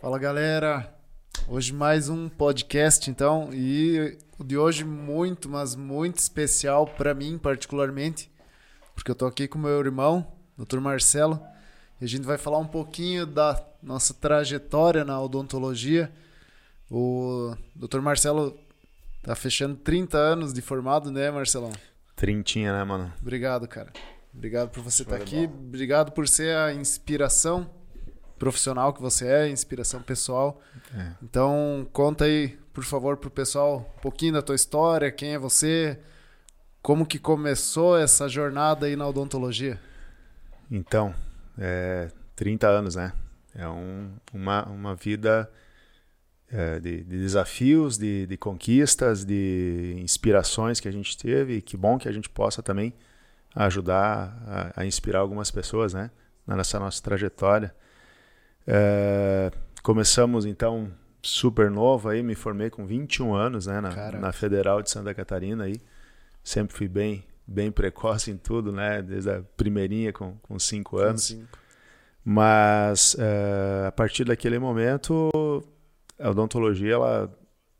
Fala galera, hoje mais um podcast então e o de hoje muito, mas muito especial para mim particularmente, porque eu tô aqui com meu irmão, Dr. Marcelo, e a gente vai falar um pouquinho da nossa trajetória na odontologia. O Dr. Marcelo tá fechando 30 anos de formado, né, Marcelão? Trintinha, né, mano? Obrigado, cara. Obrigado por você estar tá aqui, obrigado por ser a inspiração profissional que você é, inspiração pessoal. É. Então, conta aí, por favor, pro pessoal um pouquinho da tua história, quem é você, como que começou essa jornada aí na odontologia? Então, é, 30 anos, né? É um, uma, uma vida é, de, de, desafios, de, de, conquistas, de inspirações que a gente teve. E que bom que a gente possa também ajudar a, a inspirar algumas pessoas, né? Nessa nossa trajetória. É, começamos então super novo aí, me formei com 21 anos, né, na, na, Federal de Santa Catarina aí. Sempre fui bem bem precoce em tudo, né, desde a primeirinha com, com cinco anos. Com cinco. Mas é, a partir daquele momento, a odontologia ela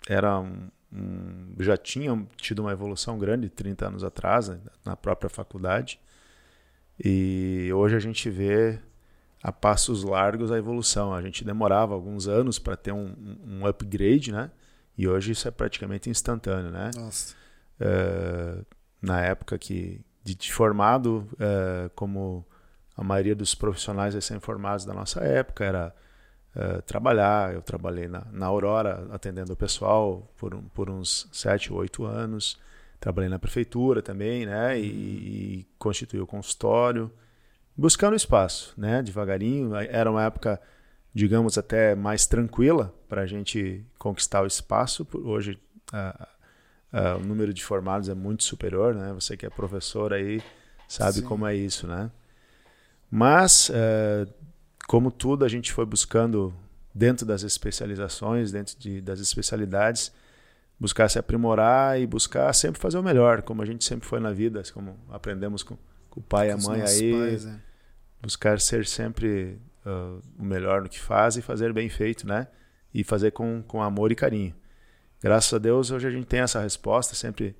era um, um, já tinha tido uma evolução grande 30 anos atrás, né, na própria faculdade. E hoje a gente vê a passos largos a evolução. A gente demorava alguns anos para ter um, um, upgrade, né? E hoje isso é praticamente instantâneo, né? Nossa. Uh, na época que de formado, uh, como a maioria dos profissionais recém-formados da nossa época, era uh, trabalhar. Eu trabalhei na, na Aurora atendendo o pessoal por, um, por uns sete ou oito anos. Trabalhei na prefeitura também, né? E, e constituí o consultório buscando espaço, né? Devagarinho. Era uma época, digamos, até mais tranquila para a gente conquistar o espaço. Hoje o número de formados é muito superior, né? Você que é professor aí sabe Sim. como é isso, né? Mas, uh, como tudo, a gente foi buscando dentro das especializações, dentro de, das especialidades, buscar se aprimorar e buscar sempre fazer o melhor, como a gente sempre foi na vida, como aprendemos com com o pai e a mãe aí. Pais, é. Buscar ser sempre uh, o melhor no que faz e fazer bem feito, né? E fazer com, com amor e carinho. Graças a Deus, hoje a gente tem essa resposta. Sempre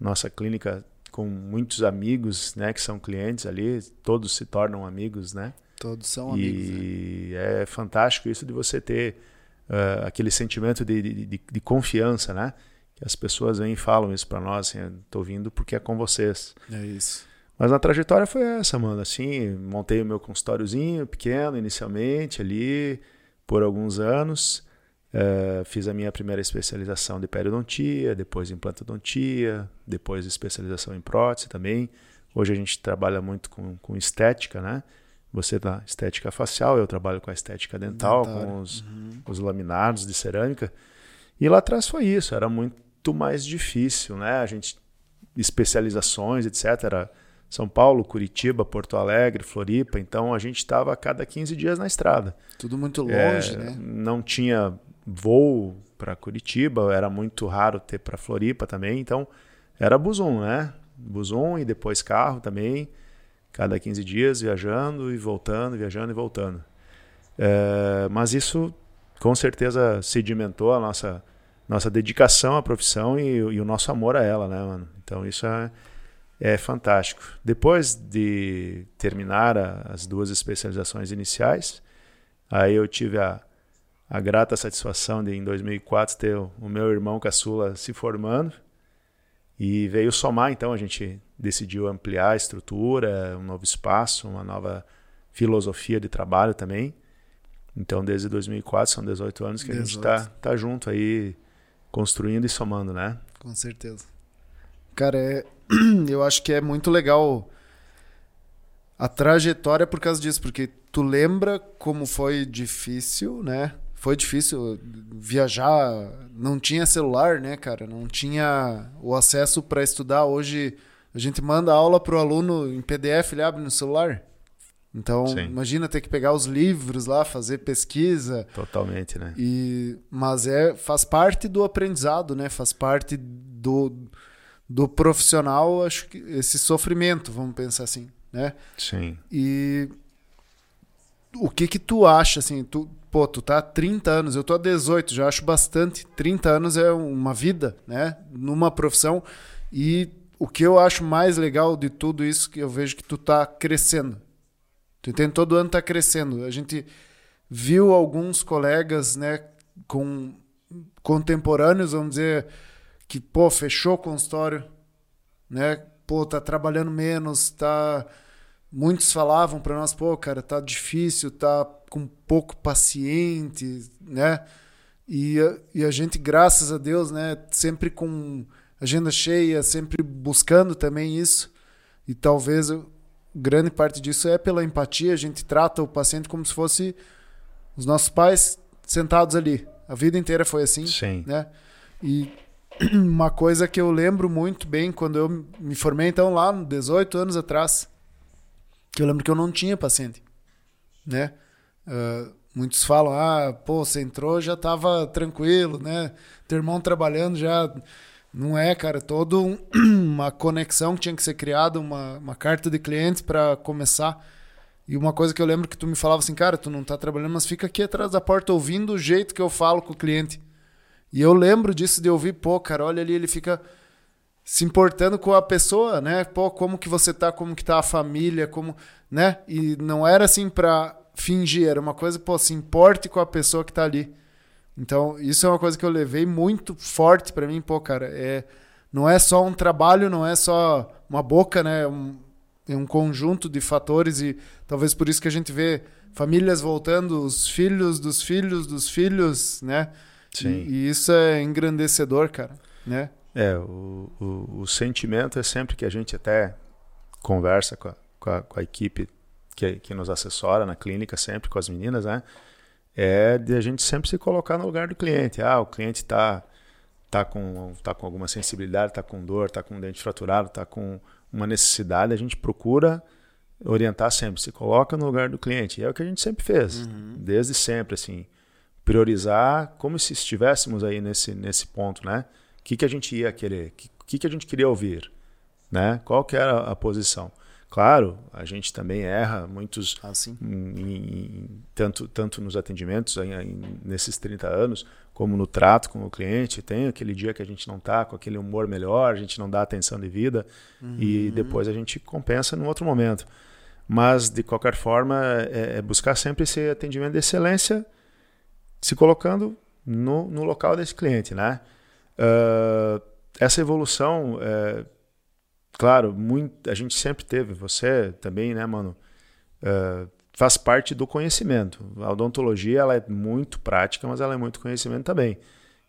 nossa clínica com muitos amigos, né? Que são clientes ali, todos se tornam amigos, né? Todos são amigos. E é, é fantástico isso de você ter uh, aquele sentimento de, de, de, de, confiança, né? Que as pessoas vêm e falam isso para nós, assim, estou vindo porque é com vocês. É isso. Mas a trajetória foi essa, mano. Assim, montei o meu consultóriozinho pequeno inicialmente ali por alguns anos. Uh, fiz a minha primeira especialização de periodontia, depois implantodontia, depois especialização em prótese também. Hoje a gente trabalha muito com, com estética, né? Você na estética facial, eu trabalho com a estética dental, Dentário. com os, uhum. os laminados de cerâmica. E lá atrás foi isso, era muito mais difícil, né? A gente especializações, etc. Era, são Paulo, Curitiba, Porto Alegre, Floripa. Então a gente estava a cada 15 dias na estrada. Tudo muito longe, é, né? Não tinha voo para Curitiba, era muito raro ter para Floripa também. Então era busum, né? Busum e depois carro também. Cada 15 dias viajando e voltando, viajando e voltando. É, mas isso com certeza sedimentou a nossa, nossa dedicação à profissão e, e o nosso amor a ela, né, mano? Então isso é é fantástico. Depois de terminar a, as duas especializações iniciais, aí eu tive a, a grata satisfação de, em 2004, ter o, o meu irmão caçula se formando e veio somar, então a gente decidiu ampliar a estrutura, um novo espaço, uma nova filosofia de trabalho também. Então, desde 2004, são 18 anos que 18. a gente está tá junto aí, construindo e somando, né? Com certeza. Cara, é, eu acho que é muito legal a trajetória por causa disso, porque tu lembra como foi difícil, né? Foi difícil viajar, não tinha celular, né, cara? Não tinha o acesso para estudar. Hoje a gente manda aula pro aluno em PDF, ele abre no celular. Então, Sim. imagina ter que pegar os livros lá, fazer pesquisa. Totalmente, né? E mas é faz parte do aprendizado, né? Faz parte do do profissional, acho que esse sofrimento, vamos pensar assim, né? Sim. E o que que tu acha, assim, tu, pô, tu tá há 30 anos, eu tô há 18, já acho bastante. 30 anos é uma vida, né? Numa profissão. E o que eu acho mais legal de tudo isso, que eu vejo que tu tá crescendo. Tu entende? Todo ano tá crescendo. A gente viu alguns colegas, né, com contemporâneos, vamos dizer, que, pô, fechou o consultório, né? Pô, tá trabalhando menos, tá muitos falavam para nós, pô, cara, tá difícil, tá com pouco paciente, né? E, e a gente, graças a Deus, né, sempre com agenda cheia, sempre buscando também isso. E talvez grande parte disso é pela empatia, a gente trata o paciente como se fosse os nossos pais sentados ali. A vida inteira foi assim, Sim. né? E uma coisa que eu lembro muito bem quando eu me formei então lá, 18 anos atrás, que eu lembro que eu não tinha paciente, né? Uh, muitos falam, ah, pô, você entrou já estava tranquilo, né? Teu irmão trabalhando já não é, cara, toda um, uma conexão que tinha que ser criada, uma, uma carta de clientes para começar. E uma coisa que eu lembro que tu me falava assim, cara, tu não tá trabalhando, mas fica aqui atrás da porta ouvindo o jeito que eu falo com o cliente. E eu lembro disso de ouvir, pô, cara, olha ali, ele fica se importando com a pessoa, né? Pô, como que você tá, como que tá a família, como, né? E não era assim para fingir, era uma coisa, pô, se importe com a pessoa que tá ali. Então, isso é uma coisa que eu levei muito forte para mim, pô, cara, é não é só um trabalho, não é só uma boca, né? Um, é um conjunto de fatores e talvez por isso que a gente vê famílias voltando, os filhos dos filhos dos filhos, né? Sim. E, e isso é engrandecedor, cara, né? É, o, o, o, sentimento é sempre que a gente até conversa com a, com a, com a equipe que, que nos assessora na clínica, sempre com as meninas, né? É de a gente sempre se colocar no lugar do cliente. Ah, o cliente está tá com, tá com alguma sensibilidade, está com dor, está com um dente fraturado, está com uma necessidade, a gente procura orientar sempre, se coloca no lugar do cliente. E é o que a gente sempre fez, uhum. desde sempre, assim. Priorizar como se estivéssemos aí nesse, nesse ponto, né? O que, que a gente ia querer? O que, que a gente queria ouvir? Né? Qual que era a posição? Claro, a gente também erra muitos, ah, em, em, tanto, tanto nos atendimentos em, nesses 30 anos, como no trato com o cliente. Tem aquele dia que a gente não está com aquele humor melhor, a gente não dá atenção devida uhum. e depois a gente compensa num outro momento. Mas, de qualquer forma, é, é buscar sempre esse atendimento de excelência, se colocando no, no local desse cliente, né? Uh, essa evolução, é, claro, muito, a gente sempre teve, você também, né, mano? Uh, faz parte do conhecimento. A odontologia ela é muito prática, mas ela é muito conhecimento também.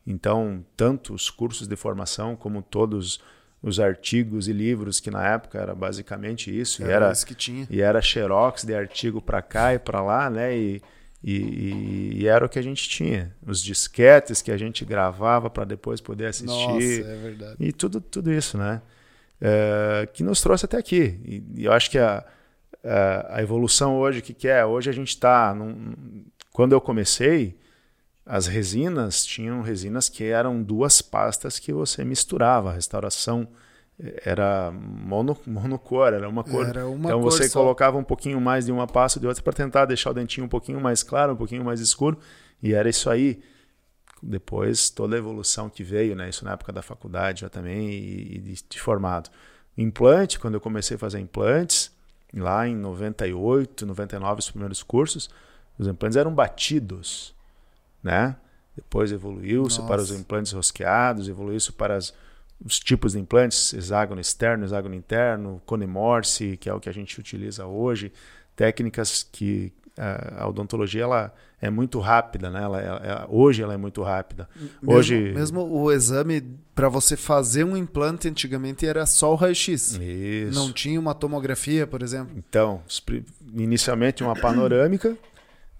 Então, tanto os cursos de formação como todos os artigos e livros que na época era basicamente isso, era e era isso que tinha. e era xerox de artigo para cá e para lá, né? E, e, e, era o que a gente tinha. Os disquetes que a gente gravava para depois poder assistir. Nossa, é verdade. E tudo, tudo isso, né? É, que nos trouxe até aqui. E, e eu acho que a, a, a, evolução hoje, o que, que é? Hoje a gente está. Quando eu comecei, as resinas tinham resinas que eram duas pastas que você misturava. A restauração era mono, monocor, era uma cor. Era uma então cor você só. colocava um pouquinho mais de uma pasta de outra para tentar deixar o dentinho um pouquinho mais claro, um pouquinho mais escuro, e era isso aí. Depois toda a evolução que veio, né? Isso na época da faculdade já também e, de, de formado. Implante, quando eu comecei a fazer implantes, lá em 98, 99 os primeiros cursos, os implantes eram batidos, né? Depois evoluiu-se para os implantes rosqueados, evoluiu-se para as os tipos de implantes, hexágono externo, hexágono interno, cone morse, que é o que a gente utiliza hoje, técnicas que a odontologia ela é muito rápida, né? Ela, ela, hoje ela é muito rápida. Mesmo, hoje mesmo o exame para você fazer um implante antigamente era só o raio-x. Isso. Não tinha uma tomografia, por exemplo. Então, inicialmente uma panorâmica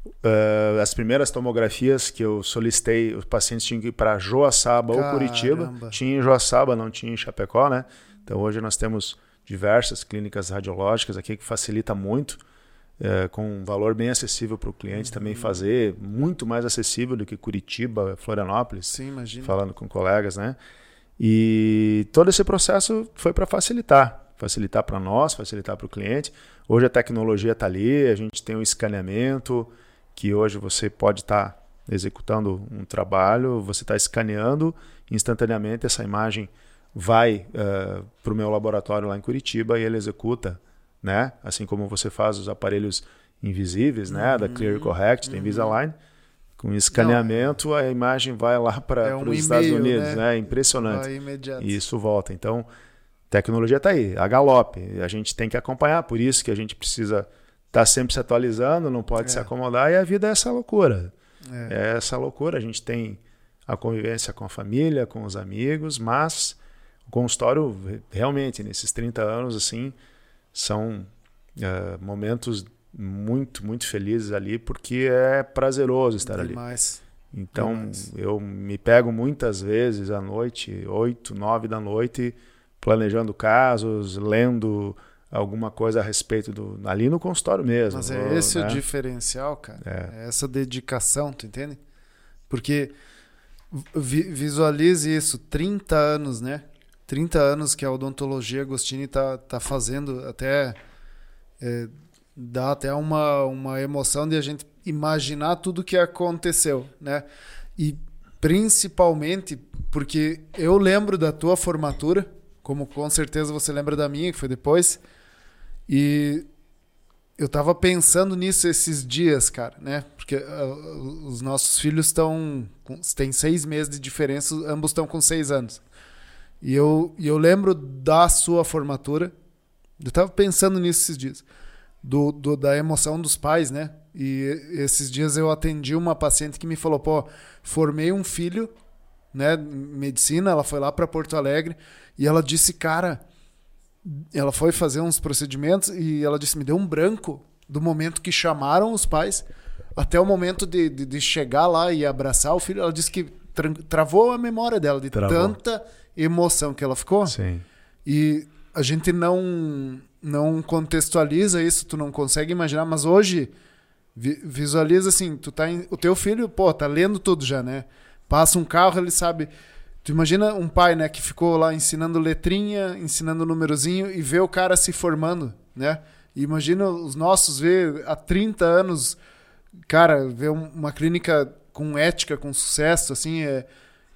Uh, as primeiras tomografias que eu solicitei, os pacientes tinham que ir para Joaçaba Caramba. ou Curitiba. Tinha em Joaçaba, não tinha em Chapecó, né? Então hoje nós temos diversas clínicas radiológicas aqui que facilita muito, uh, com um valor bem acessível para o cliente uhum. também fazer, muito mais acessível do que Curitiba, Florianópolis. Sim, imagina. Falando com colegas, né? E todo esse processo foi para facilitar, facilitar para nós, facilitar para o cliente. Hoje a tecnologia está ali, a gente tem o escaneamento, que hoje você pode estar tá executando um trabalho, você está escaneando instantaneamente essa imagem vai uh, eh, para o meu laboratório lá em Curitiba e ele executa, né? Assim como você faz os aparelhos invisíveis, né? Da Clear uhum. Correct, tem uhum. Invisalign. Com escaneamento, Não, a imagem vai lá para é um os Estados Unidos, né? né? Impressionante. E isso volta. Então, tecnologia está aí, a galope. A gente tem que acompanhar, por isso que a gente precisa estar tá sempre se atualizando, não pode é. se acomodar, e a vida é essa loucura. É. é essa loucura. A gente tem a convivência com a família, com os amigos, mas o consultório, realmente, nesses 30 anos, assim, são uh, momentos muito, muito felizes ali, porque é prazeroso estar Demais. ali. Então, Demais. eu me pego muitas vezes à noite, 8, 9 da noite, planejando casos, lendo alguma coisa a respeito do. ali no consultório mesmo. Mas é esse né? o diferencial, cara. É. é. essa dedicação, tu entende? Porque visualize isso, 30 anos, né? 30 anos que a odontologia Agostini está tá fazendo, até é, dá até uma, uma emoção de a gente imaginar tudo que aconteceu, né? E principalmente porque eu lembro da tua formatura, como com certeza você lembra da minha, que foi depois, e eu tava pensando nisso esses dias, cara, né? Porque uh, os nossos filhos estão. Tem seis meses de diferença, ambos estão com seis anos. E eu, e eu lembro da sua formatura. Eu tava pensando nisso esses dias. Do, do, da emoção dos pais, né? E esses dias eu atendi uma paciente que me falou: pô, formei um filho, né? Medicina, ela foi lá para Porto Alegre e ela disse, cara. Ela foi fazer uns procedimentos e ela disse: me deu um branco do momento que chamaram os pais até o momento de, de, de chegar lá e abraçar o filho. Ela disse que tra travou a memória dela de Travou. tanta emoção que ela ficou. Sim. E a gente não não contextualiza isso, tu não consegue imaginar, mas hoje vi visualiza assim, tu tá em, o teu filho, pô, tá lendo tudo já, né? Passa um carro, ele sabe. Tu imagina um pai, né, que ficou lá ensinando letrinha, ensinando númerozinho e vê o cara se formando, né? E imagina os nossos ver há 30 anos, cara, ver uma clínica com ética, com sucesso, assim, é,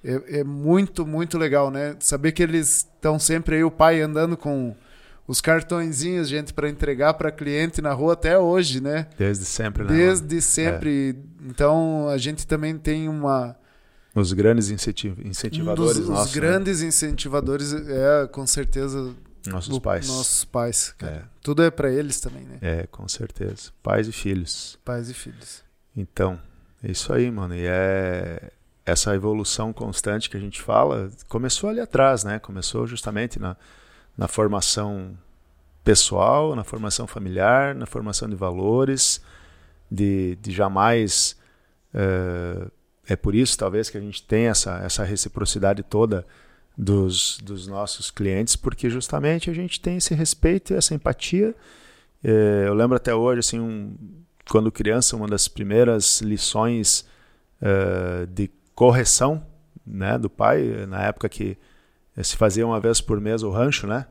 é, é muito, muito legal, né? Saber que eles estão sempre aí, o pai andando com os cartõezinhos, gente, para entregar para cliente na rua até hoje, né? Desde sempre, né? Desde sempre. É. Então, a gente também tem uma... Os grandes incentiv incentivadores um dos, nossos. Os né? grandes né? incentivadores é, com certeza... Nossos pais. Nossos pais, é. Tudo é para eles também, né? É, com certeza. Pais e filhos. Pais e filhos. Então, é isso aí, mano. E é essa evolução constante que a gente fala começou ali atrás, né? Começou justamente na, na formação pessoal, na formação familiar, na formação de valores, de, de jamais. É, é por isso, talvez, que a gente tem essa, essa reciprocidade toda dos, dos nossos clientes, porque justamente a gente tem esse respeito e essa empatia. É, eu lembro até hoje, assim, um, quando criança, uma das primeiras lições uh, de correção né, do pai, na época que se fazia uma vez por mês o rancho, né?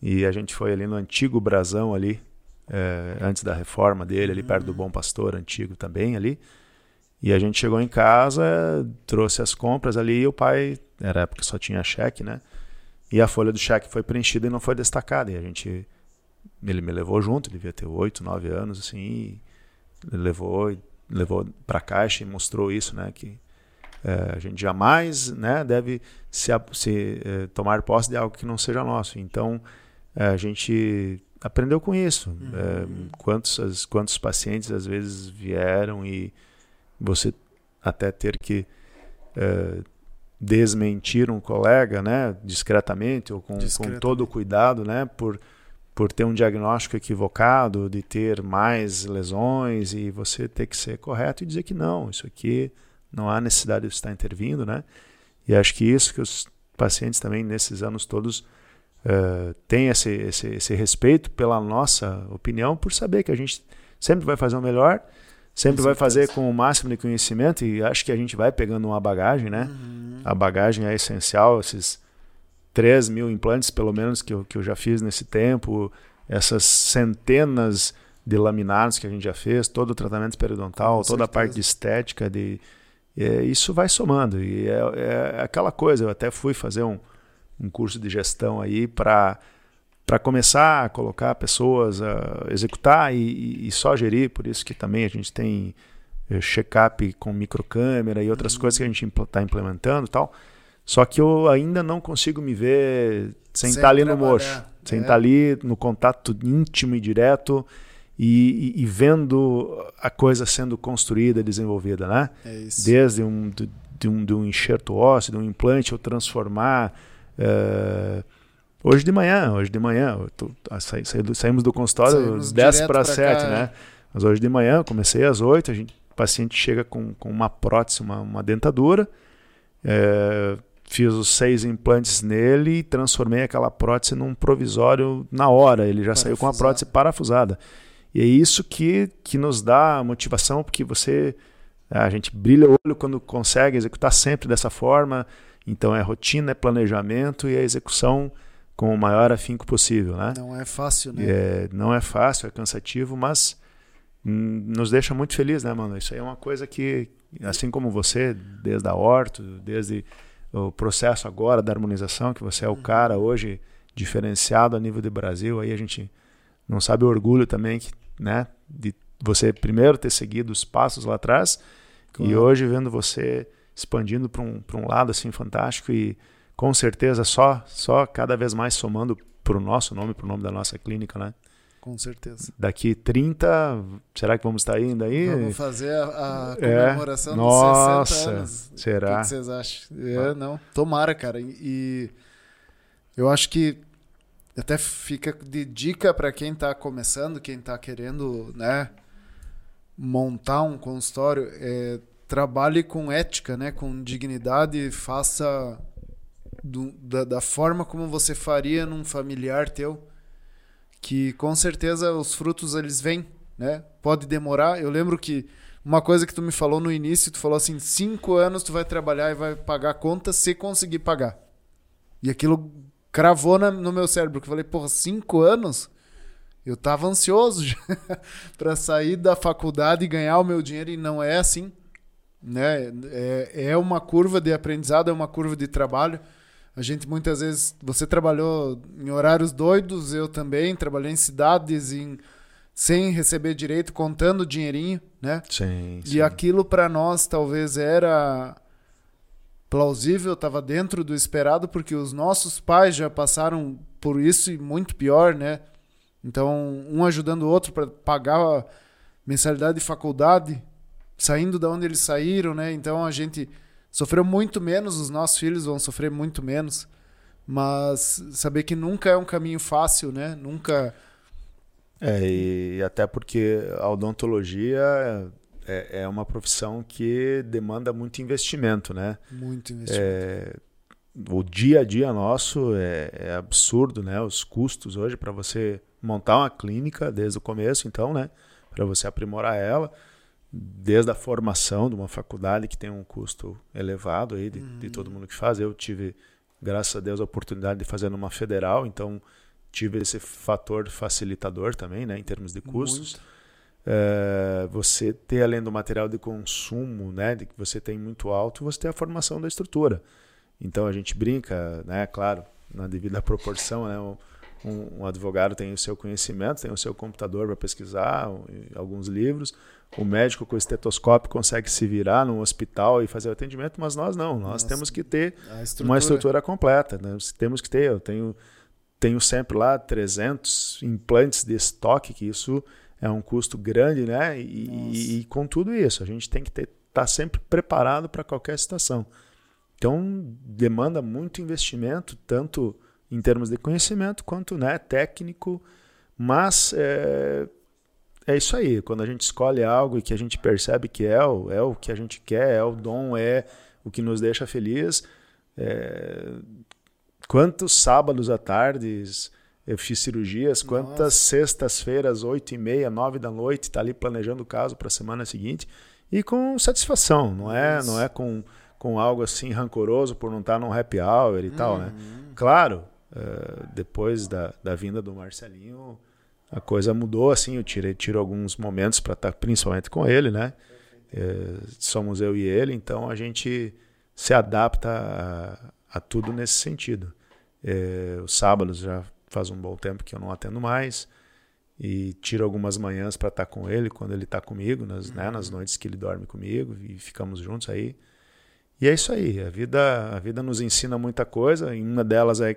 E a gente foi ali no antigo brasão ali, é, antes da reforma dele, ali perto do Bom Pastor antigo também ali. E a gente chegou em casa, trouxe as compras ali e o pai, era época que só tinha cheque, né? E a folha do cheque foi preenchida e não foi destacada. E a gente, ele me levou junto, ele devia ter oito, nove anos, assim, levou, levou para a caixa e mostrou isso, né? Que a gente jamais né, deve se, se é, tomar posse de algo que não seja nosso. Então, é, a gente aprendeu com isso. Uhum. quantos, quantos pacientes às vezes vieram e você até ter que desmentir um colega, né, discretamente ou com, discretamente. com todo o cuidado, né, por por ter um diagnóstico equivocado, de ter mais lesões e você ter que ser correto e dizer que não, isso aqui não há necessidade de estar intervindo, né? E acho que isso que os pacientes também nesses anos todos uh, têm esse, esse, esse respeito pela nossa opinião, por saber que a gente sempre vai fazer o melhor, sempre vai fazer com o máximo de conhecimento e acho que a gente vai pegando uma bagagem, né? Uhum. A bagagem é essencial, esses 3 mil implantes, pelo menos, que eu, que eu já fiz nesse tempo, essas centenas de laminados que a gente já fez, todo o tratamento periodontal, Com toda certeza. a parte de estética, de, é, isso vai somando. E é, é, aquela coisa, eu até fui fazer um, um curso de gestão aí para para começar a colocar pessoas a executar e, e, só gerir, por isso que também a gente tem eh, check-up com microcâmera e outras uhum. coisas que a gente está implementando tal. Só que eu ainda não consigo me ver sem, estar tá ali no mocho, sem estar é. tá ali no contato íntimo e direto e, e, e, vendo a coisa sendo construída, desenvolvida, né? É isso. Desde um, de, de, um, de um enxerto ósseo, de um implante, ou transformar. Uh, hoje de manhã, hoje de manhã, tô, sa, sa, saímos do consultório saímos 10 para 7, né? Mas hoje de manhã, comecei às 8, a gente, o paciente chega com, com uma prótese, uma, uma dentadura. É, fiz os seis implantes nele e transformei aquela prótese num provisório na hora. Ele já saiu com a prótese parafusada. E é isso que, que nos dá motivação, porque você a gente brilha o olho quando consegue executar sempre dessa forma. Então é rotina, é planejamento e a execução com o maior afinco possível, né? Não é fácil, né? É, não é fácil, é cansativo, mas nos deixa muito feliz, né, mano? Isso aí é uma coisa que, assim como você, desde a Horto, desde o processo agora da harmonização, que você é o uhum. cara hoje diferenciado a nível de Brasil, aí a gente não sabe o orgulho também que, né, de você primeiro ter seguido os passos lá atrás claro. e hoje vendo você expandindo para um, um lado assim fantástico e com certeza só só cada vez mais somando para o nosso nome, para o nome da nossa clínica, né? Com certeza. Daqui 30, será que vamos estar indo aí? Vamos fazer a, a é. comemoração é, dos nossa, 60 anos. Será? O que vocês acham? É, não. Tomara, cara. E eu acho que até fica de dica para quem está começando, quem está querendo, né, montar um consultório, é, trabalhe com ética, né, com dignidade, faça do, da, da forma como você faria num familiar teu que com certeza os frutos eles vêm, né? Pode demorar. Eu lembro que uma coisa que tu me falou no início, tu falou assim, cinco anos tu vai trabalhar e vai pagar a conta se conseguir pagar. E aquilo cravou na, no meu cérebro, que eu falei, porra, cinco anos? Eu tava ansioso para sair da faculdade e ganhar o meu dinheiro e não é assim, né? É, é uma curva de aprendizado, é uma curva de trabalho. A gente muitas vezes. Você trabalhou em horários doidos, eu também. Trabalhei em cidades em, sem receber direito, contando dinheirinho, né? Sim. E aquilo para nós talvez era plausível, estava dentro do esperado, porque os nossos pais já passaram por isso e muito pior, né? Então, um ajudando o outro para pagar a mensalidade de faculdade, saindo da onde eles saíram, né? Então a gente sofreu muito menos, os nossos filhos vão sofrer muito menos. Mas saber que nunca é um caminho fácil, né? Nunca. É, e até porque a odontologia é, é uma profissão que demanda muito investimento, né? Muito investimento. É, o dia a dia nosso é, é absurdo, né? Os custos hoje para você montar uma clínica desde o começo, então, né? Para você aprimorar ela desde a formação de uma faculdade que tem um custo elevado aí de, uhum. de, todo mundo que faz. Eu tive, graças a Deus, a oportunidade de fazer numa federal, então tive esse fator facilitador também, né, em termos de custos. É, você ter além do material de consumo, né, de que você tem muito alto, você tem a formação da estrutura. Então a gente brinca, né, claro, na devida proporção, né, um, um advogado tem o seu conhecimento, tem o seu computador para pesquisar, alguns livros o médico com o estetoscópio consegue se virar num hospital e fazer o atendimento, mas nós não. Nós Nossa, temos que ter estrutura. uma estrutura completa. Nós temos que ter. Eu tenho, tenho sempre lá 300 implantes de estoque, que isso é um custo grande, né? E, e, e com tudo isso, a gente tem que estar tá sempre preparado para qualquer situação. Então, demanda muito investimento, tanto em termos de conhecimento quanto né, técnico, mas é, é isso aí. Quando a gente escolhe algo e que a gente percebe que é o, é o que a gente quer, é o dom, é o que nos deixa feliz. É... Quantos sábados à tarde eu fiz cirurgias, quantas sextas-feiras, oito e meia, nove da noite, está ali planejando o caso para a semana seguinte e com satisfação, não é, não é com, com algo assim rancoroso por não estar num happy hour e uhum. tal, né? Uhum. Claro, uh, depois da, da vinda do Marcelinho, a coisa mudou, assim, eu tirei, tiro alguns momentos para estar principalmente com ele, né? Uh, somos eu e ele, então a gente se adapta a, a tudo nesse sentido. Uh, os sábados já faz um bom tempo que eu não atendo mais e tiro algumas manhãs para estar com ele quando ele está comigo, nas, uhum. né, nas uhum. noites que ele dorme comigo e ficamos juntos aí. E é isso aí, a vida, a vida nos ensina muita coisa, e uma delas é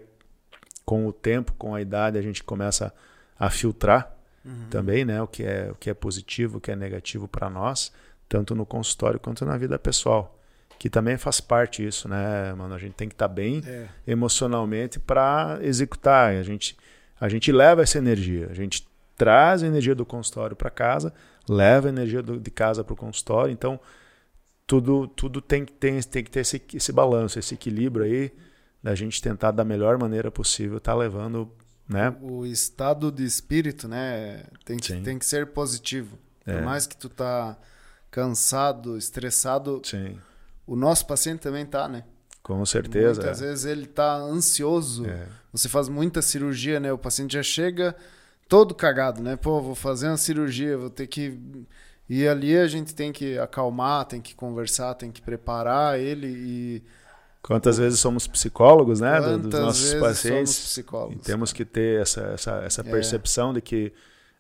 com o tempo, com a idade, a gente começa a filtrar uhum. também, né, o que é o que é positivo, o que é negativo para nós, tanto no consultório quanto na vida pessoal, que também faz parte isso, né, mano, a gente tem que estar tá bem é. emocionalmente para executar, a gente a gente leva essa energia, a gente traz a energia do consultório para casa, leva a energia do, de casa para o consultório. Então, tudo, tudo tem, tem, tem que ter esse, esse balanço, esse equilíbrio aí, da gente tentar da melhor maneira possível estar tá levando. Né? O estado de espírito né, tem, que, tem que ser positivo. É. Por mais que tu tá cansado, estressado, Sim. O nosso paciente também tá, né? Com certeza. Muitas é. vezes ele tá ansioso. É. Você faz muita cirurgia, né? O paciente já chega todo cagado, né? Pô, vou fazer uma cirurgia, vou ter que. E ali a gente tem que acalmar, tem que conversar, tem que preparar ele e. Quantas vezes somos psicólogos, né? Quantas dos nossos pacientes. Somos psicólogos, e temos que ter essa, essa, essa é. percepção é. de que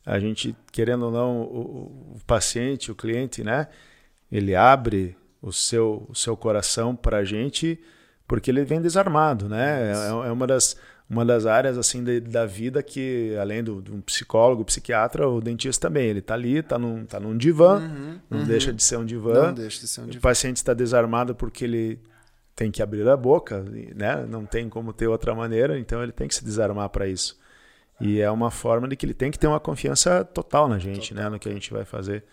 a gente, querendo ou não, o, o, paciente, o cliente, né? Ele abre o seu, o seu coração para a gente porque ele vem desarmado, né? É, é uma das uma das áreas assim de, da vida que, além do, de um psicólogo, psiquiatra, o dentista também. Ele está ali, está num, tá num divã, uhum, não uhum. deixa de ser um divã. Não deixa de ser um divã. O paciente está desarmado porque ele tem que abrir a boca, né? não tem como ter outra maneira, então ele tem que se desarmar para isso. E é uma forma de que ele tem que ter uma confiança total na gente, total. né? no que a gente vai fazer.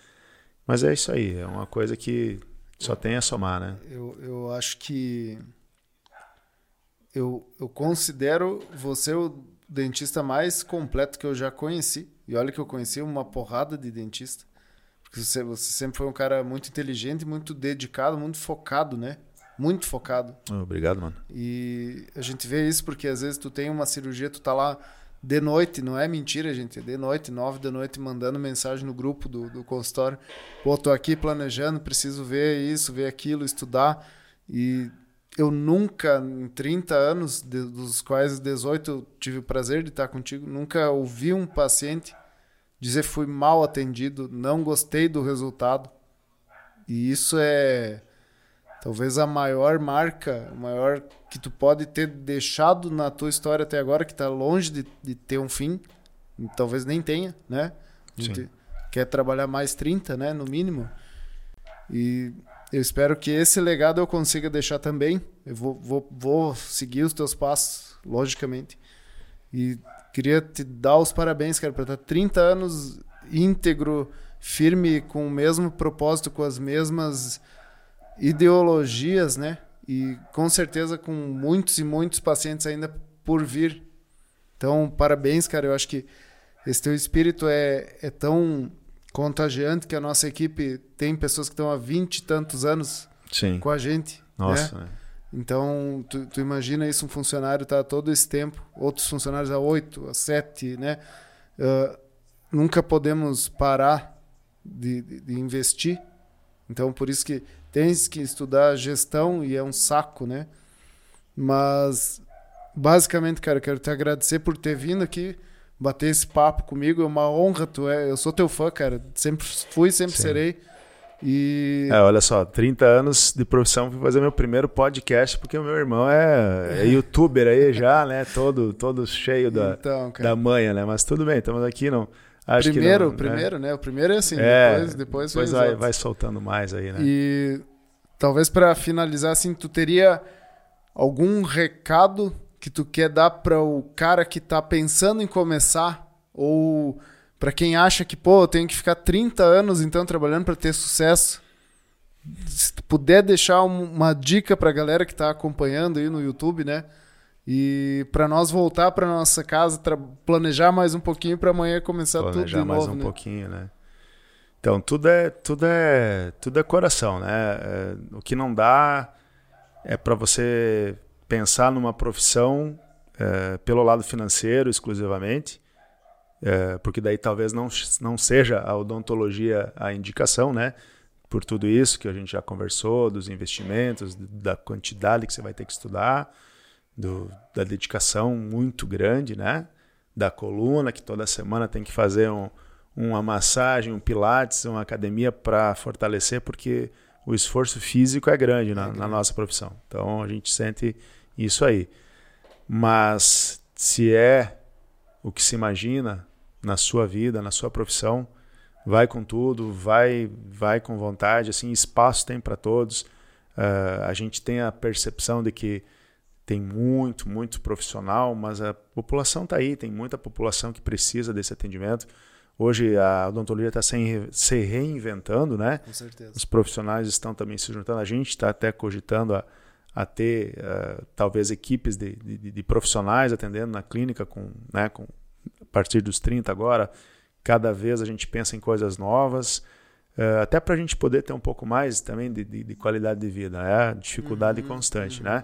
Mas é isso aí, é uma coisa que só tem a somar, né? Eu, eu acho que eu, eu considero você o dentista mais completo que eu já conheci. E olha que eu conheci uma porrada de dentista. Porque você, você sempre foi um cara muito inteligente, muito dedicado, muito focado, né? Muito focado. Obrigado, mano. E a gente vê isso porque às vezes tu tem uma cirurgia, tu tá lá de noite, não é mentira, gente. É de noite, nove da noite, mandando mensagem no grupo do, do consultório. Pô, tô aqui planejando, preciso ver isso, ver aquilo, estudar. E eu nunca, em 30 anos, de, dos quais 18 eu tive o prazer de estar contigo, nunca ouvi um paciente dizer fui mal atendido, não gostei do resultado. E isso é talvez a maior marca, a maior que tu pode ter deixado na tua história até agora, que está longe de, de, ter um fim, talvez nem tenha, né? A gente Sim. quer trabalhar mais 30, né, no mínimo. E eu espero que esse legado eu consiga deixar também. Eu vou, vou, vou seguir os teus passos, logicamente. E queria te dar os parabéns, cara, por estar 30 anos íntegro, firme, com o mesmo propósito, com as mesmas ideologias, né? E com certeza com muitos e muitos pacientes ainda por vir. Então, parabéns, cara. Eu acho que esse teu espírito é, é tão contagiante que a nossa equipe tem pessoas que estão há 20 e tantos anos Sim. com a gente. Nossa. Né? Então, tu, tu, imagina isso, um funcionário está todo esse tempo, outros funcionários há 8, há 7, né? Uh, nunca podemos parar de, de, de, investir. Então, por isso que tens que estudar gestão e é um saco, né? Mas, basicamente, cara, quero te agradecer por ter vindo aqui bater esse papo comigo. É uma honra, tu é. Eu sou teu fã, cara. Sempre fui, sempre Sim. serei. E... É, olha só, 30 anos de profissão, fui fazer meu primeiro podcast, porque o meu irmão é, é youtuber aí já, né? Todo, todo cheio da, então, da manha, né? Mas tudo bem, estamos aqui, não. Acho primeiro, não, primeiro, né? né? O primeiro é assim, é, depois, depois, depois vai, vai soltando mais aí, né? E talvez para finalizar, assim, tu teria algum recado que tu quer dar para o cara que está pensando em começar ou para quem acha que, pô, eu tenho que ficar 30 anos então trabalhando para ter sucesso? Se tu puder deixar uma dica para a galera que está acompanhando aí no YouTube, né? E para nós voltar para nossa casa, planejar mais um pouquinho para amanhã começar planejar tudo de mais novo, um né? pouquinho, né? Então, tudo é tudo é tudo é coração, né? É, o que não dá é para você pensar numa profissão é, pelo lado financeiro exclusivamente, é, porque daí talvez não, não seja a odontologia a indicação, né? Por tudo isso que a gente já conversou, dos investimentos, da quantidade que você vai ter que estudar, do, da dedicação muito grande, né? Da coluna, que toda semana tem que fazer um, uma massagem, um pilates, uma academia para fortalecer, porque o esforço físico é grande na, é grande na, nossa profissão. Então a gente sente isso aí. Mas se é o que se imagina na sua vida, na sua profissão, vai com tudo, vai, vai com vontade. Assim, espaço tem para todos. Uh, a gente tem a percepção de que tem muito, muito profissional, mas a população está aí, tem muita população que precisa desse atendimento. Hoje a odontologia está se reinventando, né? Com certeza. Os profissionais estão também se juntando. A gente está até cogitando a, a ter uh, talvez equipes de, de, de, profissionais atendendo na clínica com, né, com a partir dos 30 agora. Cada vez a gente pensa em coisas novas, uh, até para a gente poder ter um pouco mais também de, de qualidade de vida. É né? dificuldade uhum, constante, uhum. né?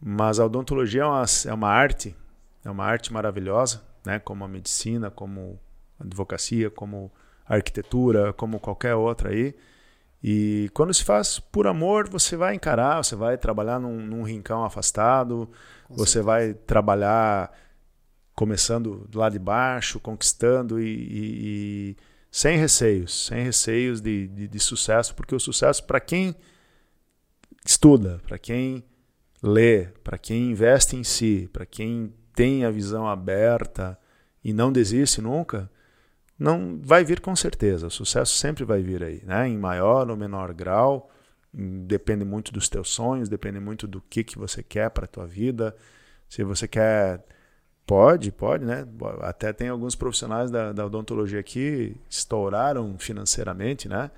Mas a odontologia é uma, é uma arte, é uma arte maravilhosa, né? Como a medicina, como advocacia, como arquitetura, como qualquer outra aí. E quando se faz por amor, você vai encarar, você vai trabalhar num, num rincão afastado, Com você certeza. vai trabalhar começando do lado de baixo, conquistando e, e, e sem receios, sem receios de, de, de sucesso, porque o sucesso para quem estuda, para quem lê, para quem investe em si, para quem tem a visão aberta e não desiste nunca, não vai vir com certeza. O sucesso sempre vai vir aí, né? Em maior ou menor grau, depende muito dos teus sonhos, depende muito do que que você quer para tua vida. Se você quer pode, pode, né? Até tem alguns profissionais da, da odontologia que estouraram financeiramente, né?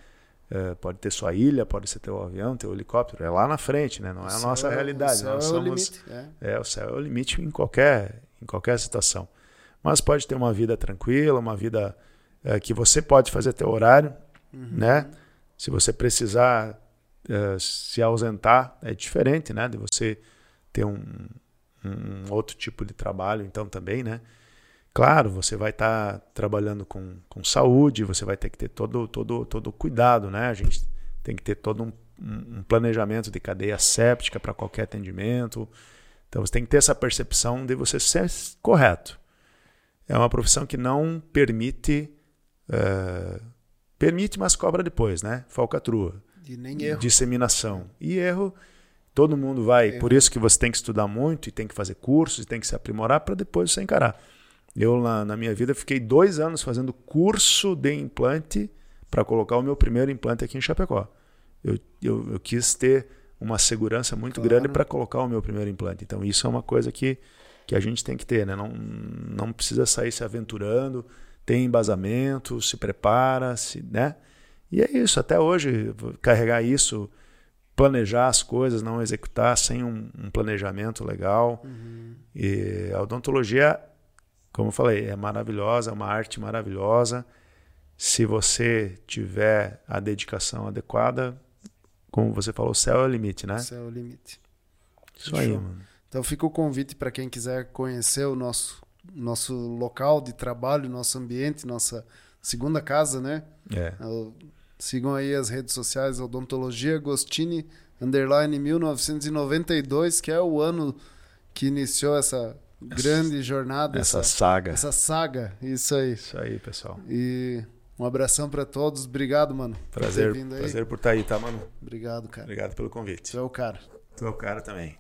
É, pode ter sua ilha, pode ser teu avião, teu helicóptero, é lá na frente, né? Não é a nossa é, realidade. O céu Nós é somos, o limite. É. é, o céu é o limite em qualquer, em qualquer situação. Mas pode ter uma vida tranquila, uma vida é, que você pode fazer teu horário, uhum. né? Se você precisar é, se ausentar, é diferente, né? De você ter um, um outro tipo de trabalho, então também, né? Claro, você vai estar tá trabalhando com, com saúde, você vai ter que ter todo todo todo cuidado, né? A gente tem que ter todo um, um planejamento de cadeia séptica para qualquer atendimento. Então você tem que ter essa percepção de você ser correto. É uma profissão que não permite Uh, permite, mas cobra depois, né? Falcatrua. Nem erro. Disseminação. E erro, todo mundo vai. Erro. Por isso que você tem que estudar muito e tem que fazer cursos e tem que se aprimorar para depois você encarar. Eu, na, na minha vida, fiquei dois anos fazendo curso de implante para colocar o meu primeiro implante aqui em Chapecó. Eu, eu, eu quis ter uma segurança muito claro. grande para colocar o meu primeiro implante. Então, isso é uma coisa que, que a gente tem que ter, né? Não, não precisa sair se aventurando tem embasamento, se prepara, se, né? E é isso, até hoje, carregar isso, planejar as coisas, não executar sem um, um planejamento legal. Uhum. E a odontologia, como eu falei, é maravilhosa, é uma arte maravilhosa. Se você tiver a dedicação adequada, como você falou, o céu é o limite, né? Céu é o limite. Isso aí, mano. Então fica o convite para quem quiser conhecer o nosso nosso local de trabalho, nosso ambiente, nossa segunda casa, né? É. Sigam aí as redes sociais, Odontologia Agostini, underline 1992, que é o ano que iniciou essa grande jornada. Essa, essa saga. Essa saga, isso aí. Isso aí, pessoal. E um abração para todos. Obrigado, mano. Prazer, por prazer por estar aí, tá, mano? Obrigado, cara. Obrigado pelo convite. Tu é o cara. Tu é o cara também.